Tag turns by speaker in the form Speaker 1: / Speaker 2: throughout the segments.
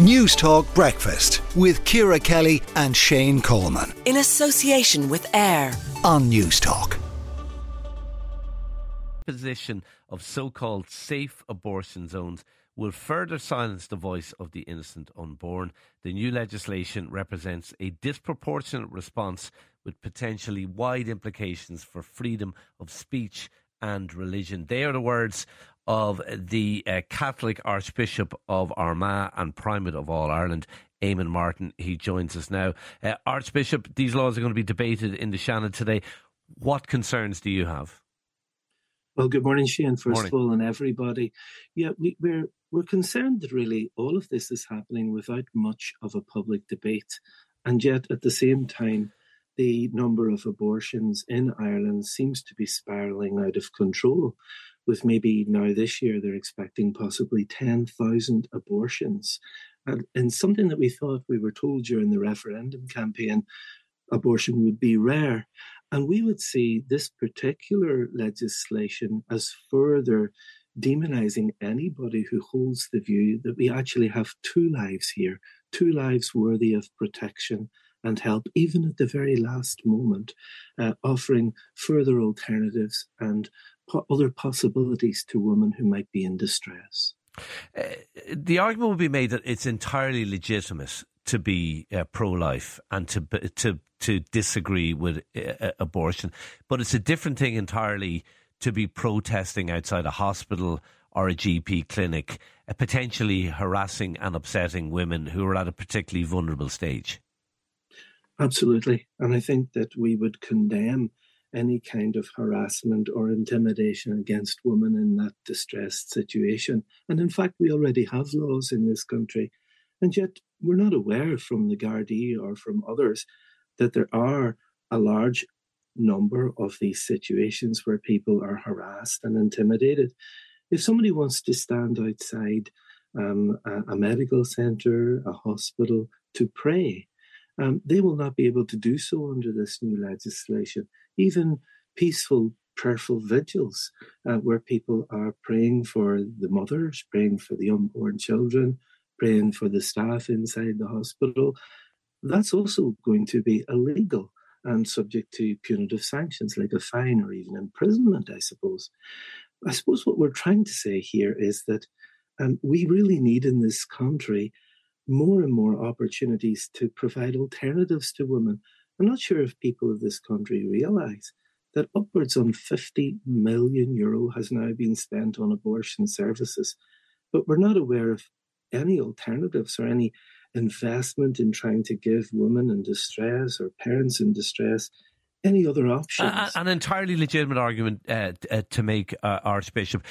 Speaker 1: Newstalk Breakfast with Ciara Kelly and Shane Coleman.
Speaker 2: In association with AIR
Speaker 1: on Newstalk.
Speaker 3: Position of so called safe abortion zones will further silence the voice of the innocent unborn. The new legislation represents a disproportionate response with potentially wide implications for freedom of speech and religion. They are the words of the uh, Catholic Archbishop of Armagh and Primate of All Ireland, Eamon Martin. He joins us now. Uh, Archbishop, these laws are going to be debated in the Seanad today. What concerns do you have?
Speaker 4: Well, good morning, Shane, first
Speaker 3: morning.
Speaker 4: of all, and everybody. Yeah, we, we're we're concerned that really all of this is happening without much of a public debate, and yet at the same time, the number of abortions in Ireland seems to be spiraling out of control with maybe now this year they're expecting possibly 10,000 abortions. And, and something that we thought we were told during the referendum campaign, abortion would be rare. And we would see this particular legislation as further demonizing anybody who holds the view that we actually have two lives here, two lives worthy of protection and help, even at the very last moment, uh, offering further alternatives and other possibilities to women who might be in distress.
Speaker 3: Uh, the argument would be made that it's entirely legitimate to be uh, pro-life and to to to disagree with uh, abortion, but it's a different thing entirely to be protesting outside a hospital or a GP clinic, uh, potentially harassing and upsetting women who are at a particularly vulnerable stage.
Speaker 4: Absolutely, and I think that we would condemn any kind of harassment or intimidation against women in that distressed situation. And in fact, we already have laws in this country. And yet, we're not aware from the Gardaí or from others that there are a large number of these situations where people are harassed and intimidated. If somebody wants to stand outside um, a, a, medical center, a hospital to pray, um, they will not be able to do so under this new legislation even peaceful prayerful vigils uh, where people are praying for the mothers, praying for the unborn children, praying for the staff inside the hospital. That's also going to be illegal and subject to punitive sanctions like a fine or even imprisonment, I suppose. I suppose what we're trying to say here is that um, we really need in this country more and more opportunities to provide alternatives to women I'm not sure if people of this country realize that upwards on 50 million euro has now been spent on abortion services, but we're not aware of any alternatives or any investment in trying to give women in distress or parents in distress any other options. Uh,
Speaker 3: an entirely legitimate argument uh, uh, to make, uh, Archbishop.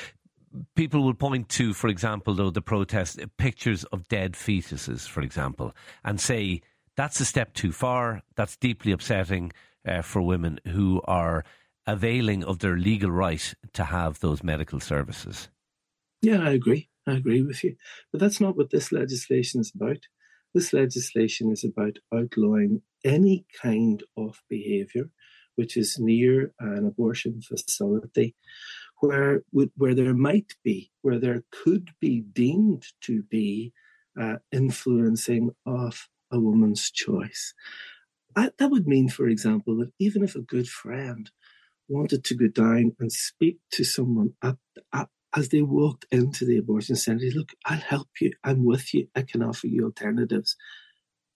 Speaker 3: People will point to, for example, though, the protest pictures of dead fetuses, for example, and say that's a step too far. That's deeply upsetting uh, for women who are availing of their legal right to have those medical services.
Speaker 4: Yeah, I agree. I agree with you. But that's not what this legislation is about. This legislation is about outlawing any kind of behaviour which is near an abortion facility where where there might be where there could be deemed to be uh, influencing of a woman's choice. I, that would mean, for example, that even if a good friend wanted to go down and speak to someone at, at, as they walked into the abortion centre, look, I'll help you. I'm with you. I can offer you alternatives.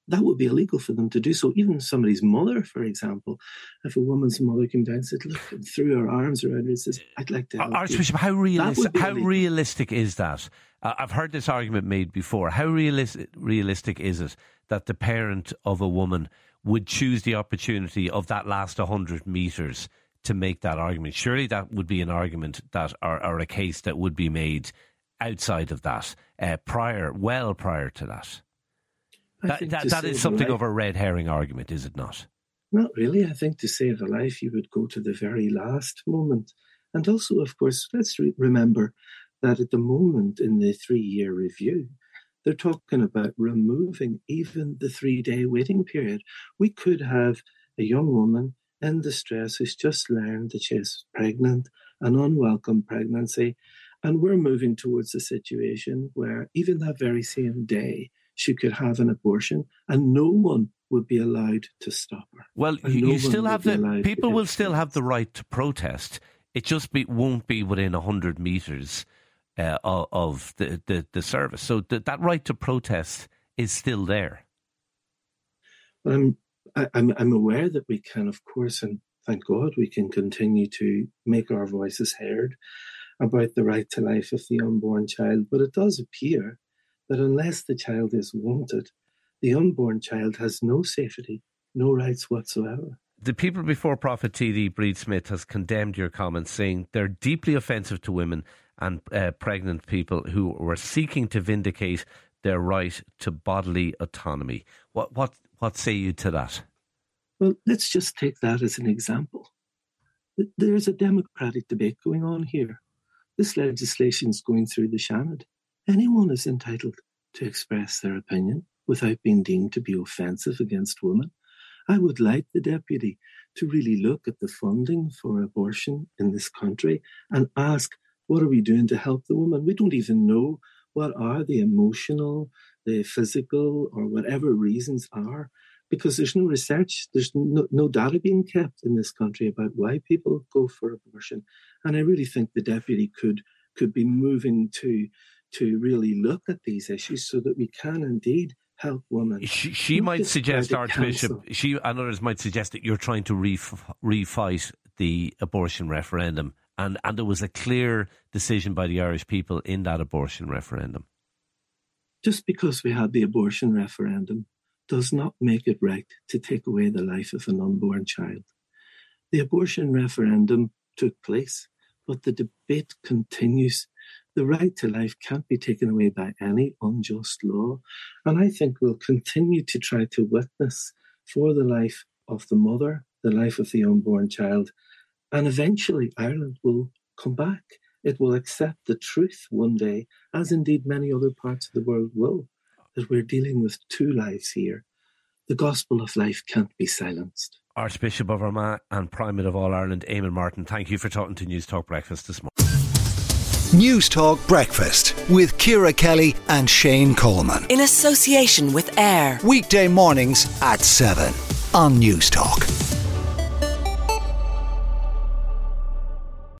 Speaker 4: That would be illegal for them to do so. Even somebody's mother, for example, if a woman's mother came down and said, "Look," and threw her arms around her and says, eh, "I'd like to." Uh, help
Speaker 3: Archbishop,
Speaker 4: you.
Speaker 3: how realistic? How realistic is that? Uh, I've heard this argument made before. How realistic, realistic is it that the parent of a woman would choose the opportunity of that last 100 metres to make that argument? Surely that would be an argument that, or, or a case that would be made outside of that, uh, prior, well prior to that. That, that, that is something of a red herring argument, is it not?
Speaker 4: Not really. I think to save a life, you would go to the very last moment. And also, of course, let's re- remember that at the moment in the three year review, they're talking about removing even the three day waiting period. We could have a young woman in distress who's just learned that she's pregnant, an unwelcome pregnancy, and we're moving towards a situation where even that very same day she could have an abortion, and no one would be allowed to stop her.
Speaker 3: Well,
Speaker 4: And
Speaker 3: you,
Speaker 4: no
Speaker 3: still have the people will still have the right to protest. It just be, won't be within hundred meters uh, of, the, the the service. So th- that right to protest is still there.
Speaker 4: But I'm, I, I'm, I'm aware that we can, of course, and thank God, we can continue to make our voices heard about the right to life of the unborn child. But it does appear that unless the child is wanted, the unborn child has no safety, no rights whatsoever.
Speaker 3: The People Before Profit TD, Bríd Smith, has condemned your comments, saying they're deeply offensive to women and uh, pregnant people who were seeking to vindicate their right to bodily autonomy. What what what say you to that?
Speaker 4: Well, let's just take that as an example. There's a democratic debate going on here. This legislation is going through the Seanad. Anyone is entitled to express their opinion without being deemed to be offensive against women. I would like the deputy to really look at the funding for abortion in this country and ask, what are we doing to help the woman? We don't even know what are the emotional, the physical, or whatever reasons are because there's no research, there's no, no data being kept in this country about why people go for abortion. And I really think the deputy could could be moving to to really look at these issues so that we can indeed help women.
Speaker 3: She, she might suggest, Archbishop,
Speaker 4: cancel.
Speaker 3: she and others might suggest that you're trying to ref, refight the abortion referendum. And, and there was a clear decision by the Irish people in that abortion referendum.
Speaker 4: Just because we had the abortion referendum does not make it right to take away the life of an unborn child. The abortion referendum took place, but the debate continues. The right to life can't be taken away by any unjust law. And I think we'll continue to try to witness for the life of the mother, the life of the unborn child. And eventually, Ireland will come back. It will accept the truth one day, as indeed many other parts of the world will, that we're dealing with two lives here. The gospel of life can't be silenced.
Speaker 3: Archbishop of Armagh and Primate of All Ireland, Eamon Martin, thank you for talking to News Talk Breakfast this morning.
Speaker 1: News Talk Breakfast with Ciara Kelly and Shane Coleman.
Speaker 2: In association with AIR.
Speaker 1: Weekday mornings at 7 on News Talk.